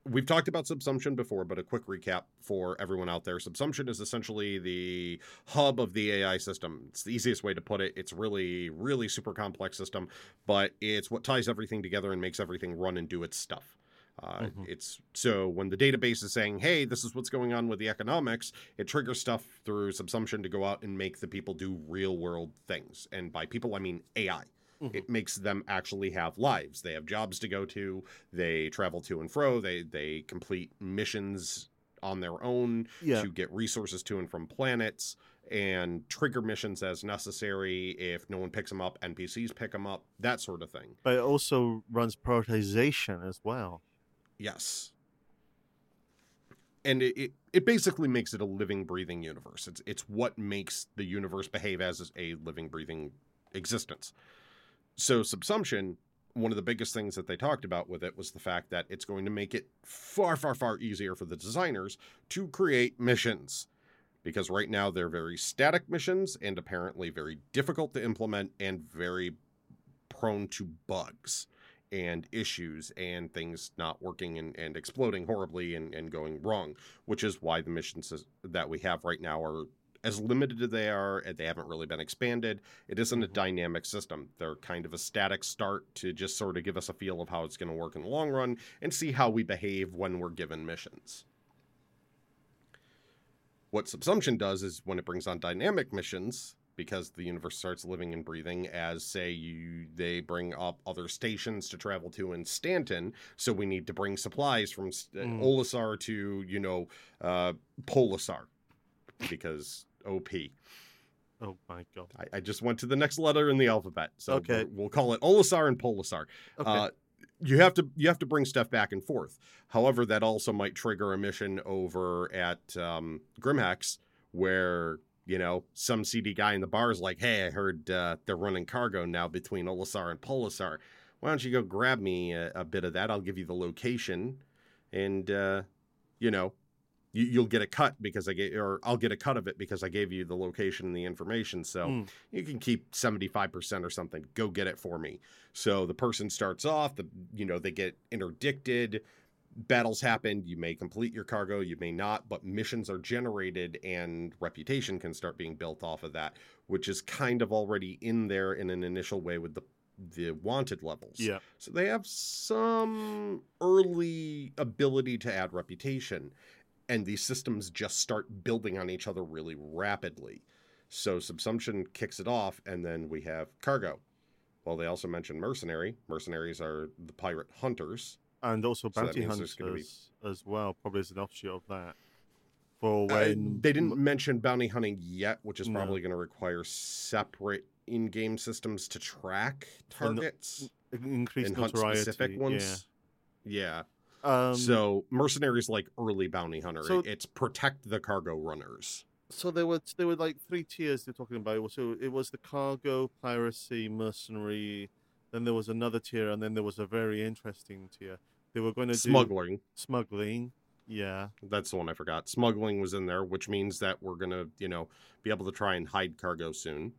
we've talked about subsumption before, but a quick recap for everyone out there. Subsumption is essentially the hub of the AI system. It's the easiest way to put it. It's really, really super complex system, but it's what ties everything together and makes everything run and do its stuff. Uh, Mhm. It's so when the database is saying, "Hey, this is what's going on with the economics," it triggers stuff through subsumption to go out and make the people do real world things. And by people, I mean AI Mhm. it makes them actually have lives. They have jobs to go to. They travel to and fro. They they complete missions on their own yeah, to get resources to and from planets and trigger missions as necessary. If no one picks them up, NPCs pick them up. That sort of thing. but it also runs prioritization as well. Yes. And it, it, it basically makes it a living, breathing universe. It's it's what makes the universe behave as a living, breathing existence. So subsumption, one of the biggest things that they talked about with it was the fact that it's going to make it far, far, far easier for the designers to create missions. Because right now they're very static missions and apparently very difficult to implement and very prone to bugs and issues and things not working and, and exploding horribly and, and going wrong, which is why the missions that we have right now are as limited as they are, they haven't really been expanded. It isn't a Mhm. dynamic system. They're kind of a static start to just sort of give us a feel of how it's going to work in the long run and see how we behave when we're given missions. What Subsumption does is when it brings on dynamic missions, because the universe starts living and breathing as say you they bring up other stations to travel to in Stanton so we need to bring supplies from uh, Mm. Olisar to you know uh Polisar because OP Oh my god. I, I just went to the next letter in the alphabet so Okay. we'll, call it Olisar and Polisar Okay. uh, you have to you have to bring stuff back and forth. However, that also might trigger a mission over at um, Grimhex where you know some CD guy in the bar is like, "Hey, I heard uh, they're running cargo now between Olisar and Polisar. Why don't you go grab me a, a bit of that? I'll give you the location, and uh, you know." You, you'll get a cut because I gave, or I'll get a cut of it because I gave you the location and the information. So Mm. you can keep 75% or something. Go get it for me. So the person starts off, the you know, they get interdicted, battles happen, you may complete your cargo, you may not, but missions are generated and reputation can start being built off of that, which is kind of already in there in an initial way with the the wanted levels. Yeah. So they have some early ability to add reputation, and these systems just start building on each other really rapidly. So Subsumption kicks it off, and then we have cargo. Well, they also mentioned mercenary. Mercenaries are the pirate hunters. And also bounty means hunters be- as well, probably as an offshoot of that. For Uh, when they didn't mention bounty hunting yet, which is No. probably going to require separate in-game systems to track targets increase and hunt specific ones. Yeah. Yeah. Um, so mercenaries like early bounty hunter. so- it's protect the cargo runners. so there were there were like three tiers they're talking about. So it was the cargo, piracy, mercenary. Then there was another tier, and then there was a very interesting tier. They were going to do Smuggling. smuggling. Yeah. That's the one I forgot. Smuggling was in there, which means that we're going to, you know, be able to try and hide cargo soon.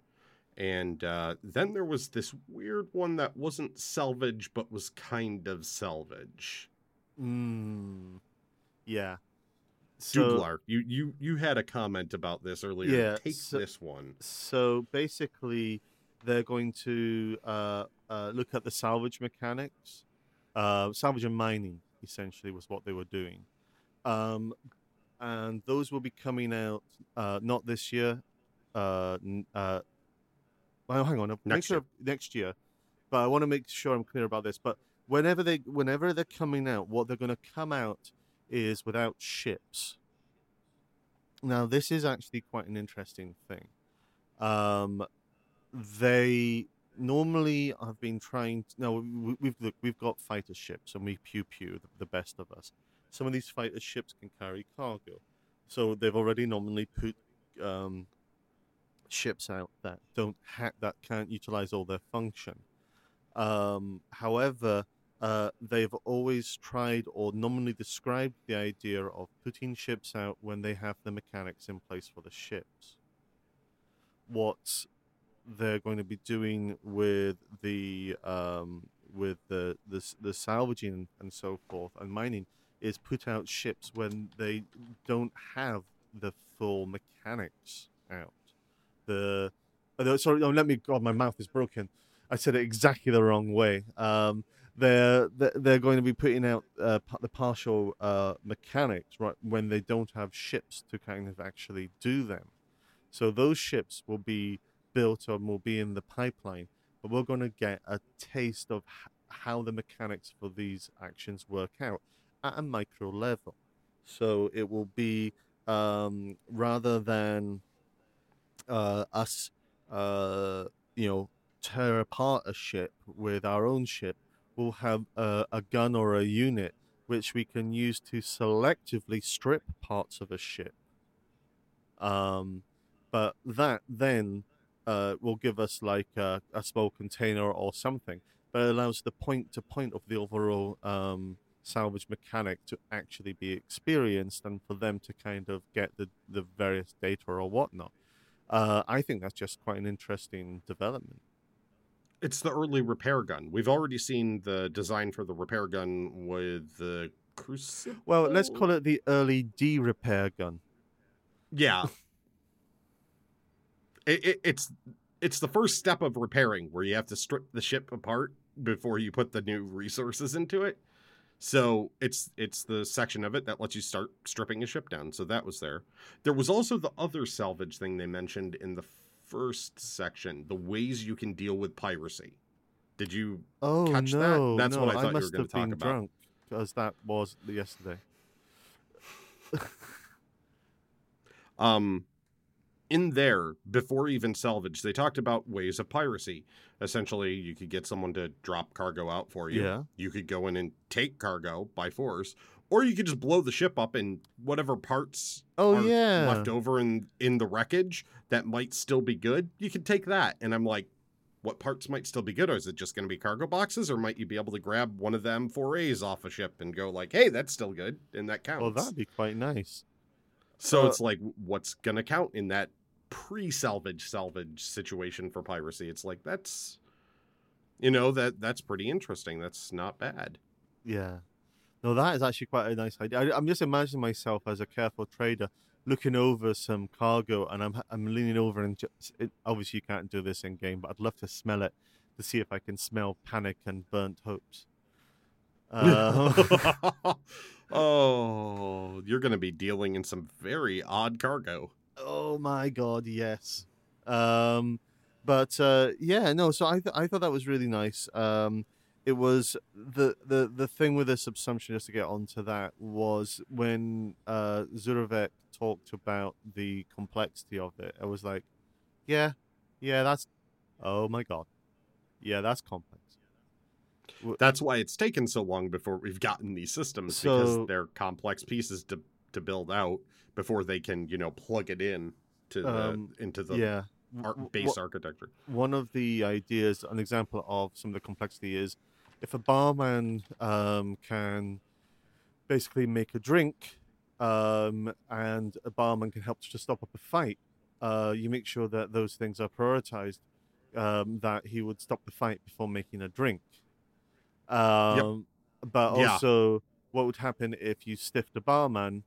And uh, then there was this weird one that wasn't salvage, but was kind of salvage. Mm. Yeah. So, Doublar, you, you you had a comment about this earlier. Yeah, Take so- this one. so basically, they're going to uh, uh, look at the salvage mechanics. Uh, salvage and mining, essentially, was what they were doing. Um, and those will be coming out uh, not this year. Uh, uh, well, hang on, Next sure next year. But I want to make sure I'm clear about this. But whenever they, whenever they're coming out, what they're going to come out is without ships. Now, this is actually quite an interesting thing. Um, they normally have been trying. To, no, we- we've look, we've got fighter ships, and we pew pew the, the best of us. Some of these fighter ships can carry cargo, so they've already normally put um, ships out that don't ha- that can't utilize all their function. Um, however, uh, they've always tried or nominally described the idea of putting ships out when they have the mechanics in place for the ships. What they're going to be doing with the um, with the, the the salvaging and so forth and mining is put out ships when they don't have the full mechanics out. The oh, sorry, no, let me. God, my mouth is broken. I said it exactly the wrong way. Um, they're they're going to be putting out uh, the partial uh, mechanics right when they don't have ships to kind of actually do them. So those ships will be built or will be in the pipeline, but we're going to get a taste of how the mechanics for these actions work out at a micro level. So it will be um, rather than uh, us, uh, you know, tear apart a ship with our own ship, we'll have a, a gun or a unit which we can use to selectively strip parts of a ship. Um, but that then uh, will give us like a, a small container or something, but it allows the point to point of the overall um, salvage mechanic to actually be experienced and for them to kind of get the, the various data or whatnot. Uh, I think that's just quite an interesting development. It's the early repair gun. We've already seen the design for the repair gun with the Crucible. Well, let's call it the early D repair gun. Yeah. [laughs] it, it, it's it's the first step of repairing where you have to strip the ship apart before you put the new resources into it. So it's it's the section of it that lets you start stripping a ship down. So that was there. There was also the other salvage thing they mentioned in the first section, the ways you can deal with piracy. Did you? Oh catch that? That's no, what I thought you were must gonna have talk been about. drunk because that was yesterday. [laughs] Um, in there, before even salvage, they talked about ways of piracy. Essentially, you could get someone to drop cargo out for you. Yeah. You could go in and take cargo by force, or you could just blow the ship up and whatever parts Oh are yeah. left over in in the wreckage that might still be good, you could take that. And I'm like, what parts might still be good? Or is it just going to be cargo boxes, or might you be able to grab one of them 4As off a ship and go like, hey, that's still good, and that counts. Well, that'd be quite nice. So Uh, it's like, what's going to count in that pre-salvage salvage situation for piracy? It's like that's, you know, that that's pretty interesting. That's not bad. Yeah. No, that is actually quite a nice idea. I, I'm just imagining myself as a careful trader looking over some cargo, and I'm I'm leaning over and just, it, obviously you can't do this in game, but I'd love to smell it to see if I can smell panic and burnt hopes. [laughs] Uh, [laughs] oh, you're going to be dealing in some very odd cargo. oh my god, yes. Um, but uh, yeah, no. So I th- I thought that was really nice. Um, it was the the the thing with this assumption Just to get onto that was when uh, Zurovec talked about the complexity of it. I was like, yeah, yeah, that's. Oh my god, yeah, that's complex. That's why it's taken so long before we've gotten these systems So- because they're complex pieces to to build out before they can, you know, plug it in to the Um, into the yeah. W- base architecture. one of the ideas, an example of some of the complexity is if a barman um, can basically make a drink um, and a barman can help to stop up a fight, uh, you make sure that those things are prioritized, um, that he would stop the fight before making a drink. Um, But Yeah. also, what would happen if you stiffed a barman?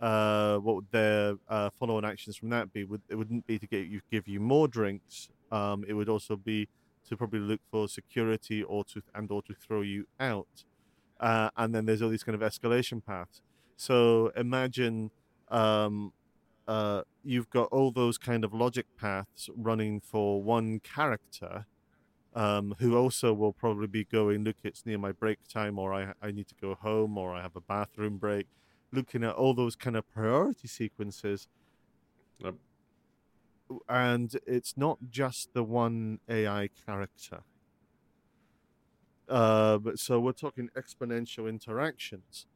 Uh, what would their uh, follow-on actions from that be? Would it wouldn't be to get you give you more drinks. Um, it would also be to probably look for security or to and or to throw you out. Uh, and then there's all these kind of escalation paths. So imagine um, uh, you've got all those kind of logic paths running for one character um, who also will probably be going, look, it's near my break time, or I, I need to go home, or I have a bathroom break. Looking at all those kind of priority sequences. Yep. And it's not just the one AI character. Uh, but so we're talking exponential interactions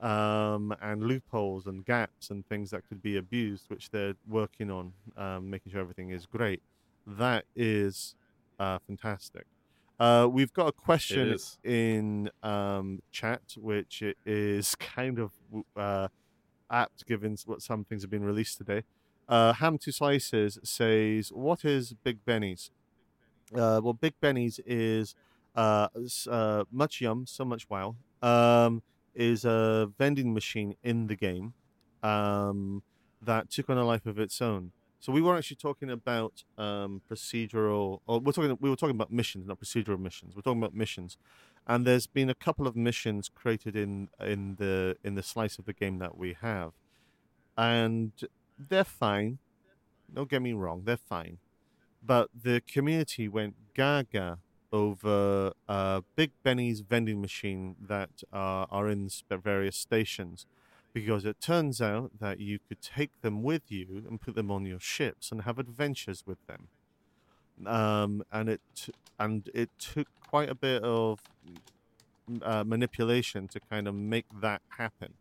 um, and loopholes and gaps and things that could be abused, which they're working on, um, making sure everything is great. That is uh, fantastic. Uh, we've got a question in um, chat, which is [laughs] kind of uh, apt given what some things have been released today. Uh, Ham to Slices says, "What is Big Benny's?" Uh, well, Big Benny's is uh, uh, much yum, so much wow. Um, is a vending machine in the game um, that took on a life of its own. So we were actually talking about um, procedural, or we're talking we were talking about missions, not procedural missions. We're talking about missions, and there's been a couple of missions created in in the in the slice of the game that we have, and they're fine. Don't get me wrong, they're fine, but the community went gaga over uh, Big Benny's vending machine that uh, are in various stations because it turns out that you could take them with you and put them on your ships and have adventures with them. Um, and it and it took quite a bit of uh, manipulation to kind of make that happen.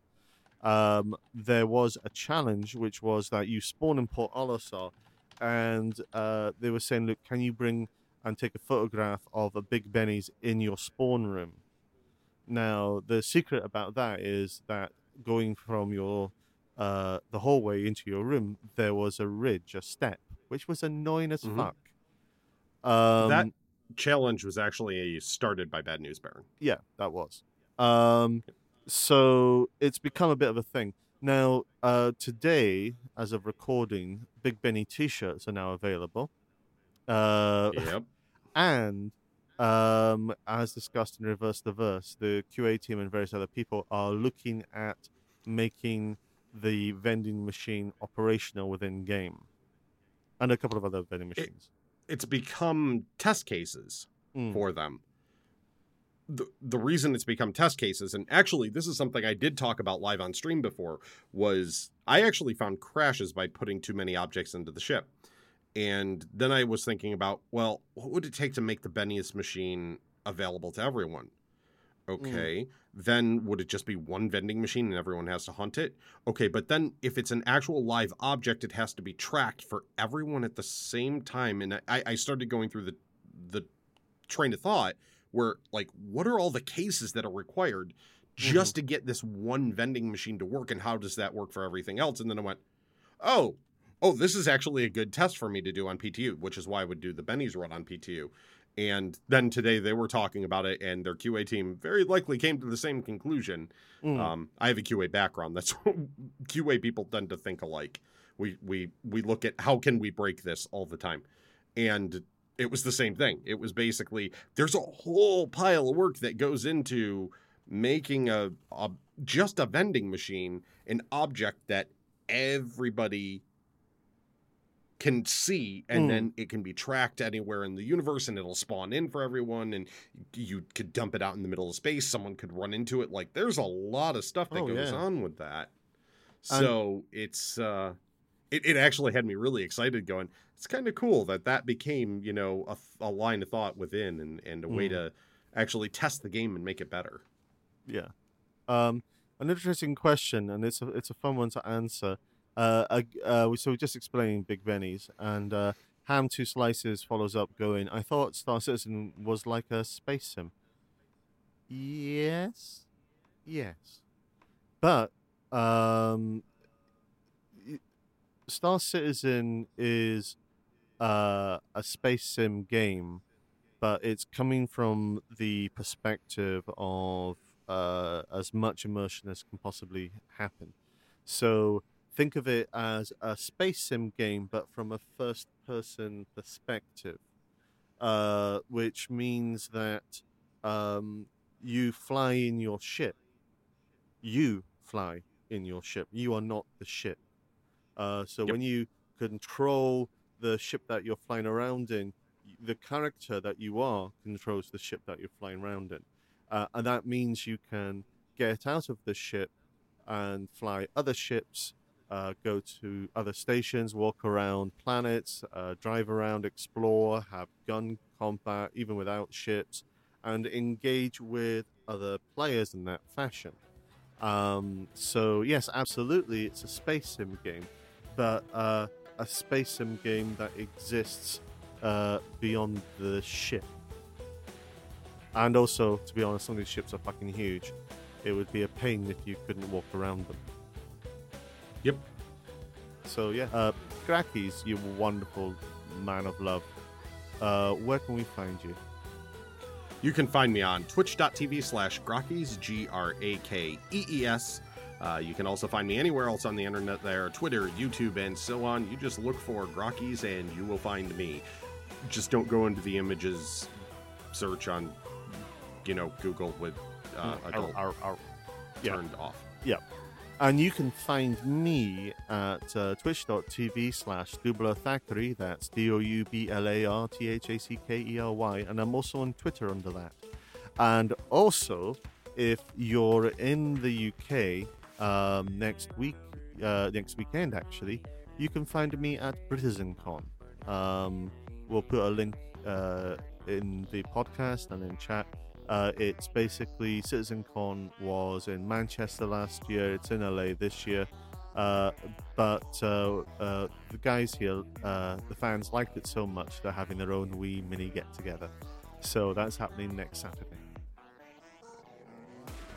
Um, there was a challenge, which was that you spawn in Port Olisar, and uh, they were saying, "Look, can you bring and take a photograph of a Big Benny's in your spawn room?" Now, the secret about that is that going from your uh, the hallway into your room, there was a ridge, a step, which was annoying as Mhm. fuck. Um, that challenge was actually started by Bad News Baron. yeah, that was. Um, so it's become a bit of a thing. Now, uh, today, as of recording, Big Benny t-shirts are now available. Uh, Yep. [laughs] and um, as discussed in Reverse the Verse, the QA team and various other people are looking at making the vending machine operational within game. and a couple of other vending machines. It's become test cases Mm. for them. The, the reason it's become test cases, and actually, this is something I did talk about live on stream before, was I actually found crashes by putting too many objects into the ship. And then I was thinking about, well, what would it take to make the Benny's machine available to everyone? Mm. Okay, then would it just be one vending machine and everyone has to hunt it? Okay, but then if it's an actual live object, it has to be tracked for everyone at the same time. And I, I started going through the the train of thought where like what are all the cases that are required just to get this one vending machine to work and how does that work for everything else and then i went oh oh this is actually a good test for me to do on ptu which is why i would do the benny's run on ptu and then today they were talking about it and their qa team very likely came to the same conclusion Mm. um, I have a QA background. That's [laughs] QA people tend to think alike. We we we look at how can we break this all the time, and it was the same thing. It was basically there's a whole pile of work that goes into making a, a just a vending machine an object that everybody can see and Hmm. then it can be tracked anywhere in the universe and it'll spawn in for everyone and you could dump it out in the middle of space someone could run into it like there's a lot of stuff that Oh, goes yeah. on with that so it's uh it, it actually had me really excited going it's kind of cool that that became you know a, a line of thought within and, and a way Mm. to actually test the game and make it better Yeah. Um, an interesting question, and it's a it's a fun one to answer. Uh, uh, so we're just explaining Big Benny's, and uh, Ham Two Slices follows up, going, "I thought Star Citizen was like a space sim." Yes, yes, but um, Star Citizen is uh, a space sim game, but it's coming from the perspective of uh, as much immersion as can possibly happen. So think of it as a space sim game, but from a first person perspective, uh, which means that um, you fly in your ship. You fly in your ship. You are not the ship. Uh, so Yep. when you control the ship that you're flying around in, the character that you are controls the ship that you're flying around in. Uh, and that means you can get out of the ship and fly other ships, uh, go to other stations, walk around planets, uh, drive around, explore, have gun combat, even without ships, and engage with other players in that fashion. Um, so, yes, absolutely, it's a space sim game, but uh, a space sim game that exists uh, beyond the ship. And also, to be honest, some of these ships are fucking huge. It would be a pain if you couldn't walk around them. Yep. So yeah, uh, Grakees, you wonderful man of love. Uh, where can we find you? You can find me on twitch.tv slash Grakees, G R A K E E S. Uh, you can also find me anywhere else on the internet there Twitter, YouTube, and so on. You just look for Grakees and you will find me. Just don't go into the images search on, you know, Google with uh, Mm, adult arr, arr. yeah. turned off. Yep. And you can find me at uh, twitch.tv slash Doublar Thackery. That's D O U B L A R T H A C K E R Y. And I'm also on Twitter under that. And also, if you're in the UK um, next week, uh, next weekend actually, you can find me at BritizenCon. Um, we'll put a link uh, in the podcast and in chat. Uh, it's basically CitizenCon was in Manchester last year. It's in LA this year. Uh, but uh, uh, the guys here, uh, the fans liked it so much they're having their own wee mini get together. So that's happening next Saturday.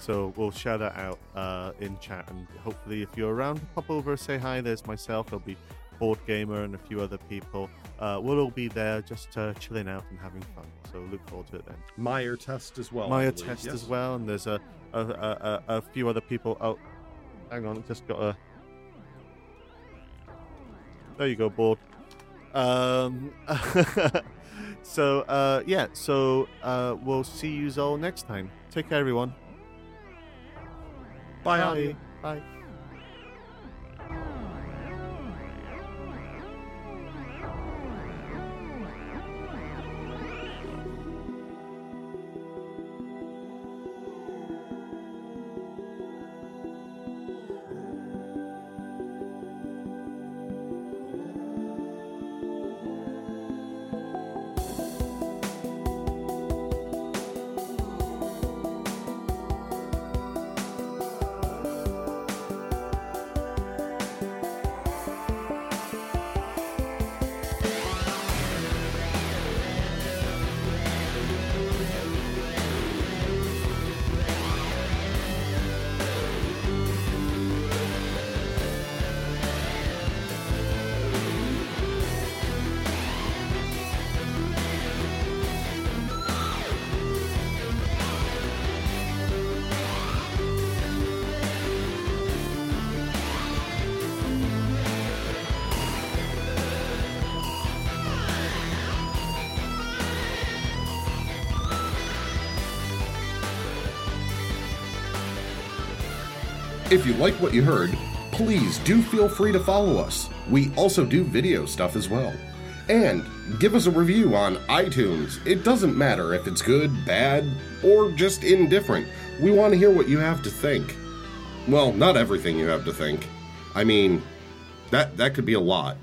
So we'll share that out uh, in chat, and hopefully, if you're around, pop over, say hi. There's myself. There'll be BoredGamer and a few other people. Uh, we'll all be there, just uh, chilling out and having fun. So look forward to it then. Meyer test as well. Believe, test yes. as well, and there's a a, a, a a few other people. Oh, hang on, just got a. There you go, board. Um, [laughs] so uh, yeah, so uh, we'll see you all next time. Take care, everyone. Bye. Avi. Bye. Like what you heard, please do feel free to follow us. We also do video stuff as well. And give us a review on iTunes. It doesn't matter if it's good, bad, or just indifferent. We want to hear what you have to think. Well, not everything you have to think. I mean, that that could be a lot.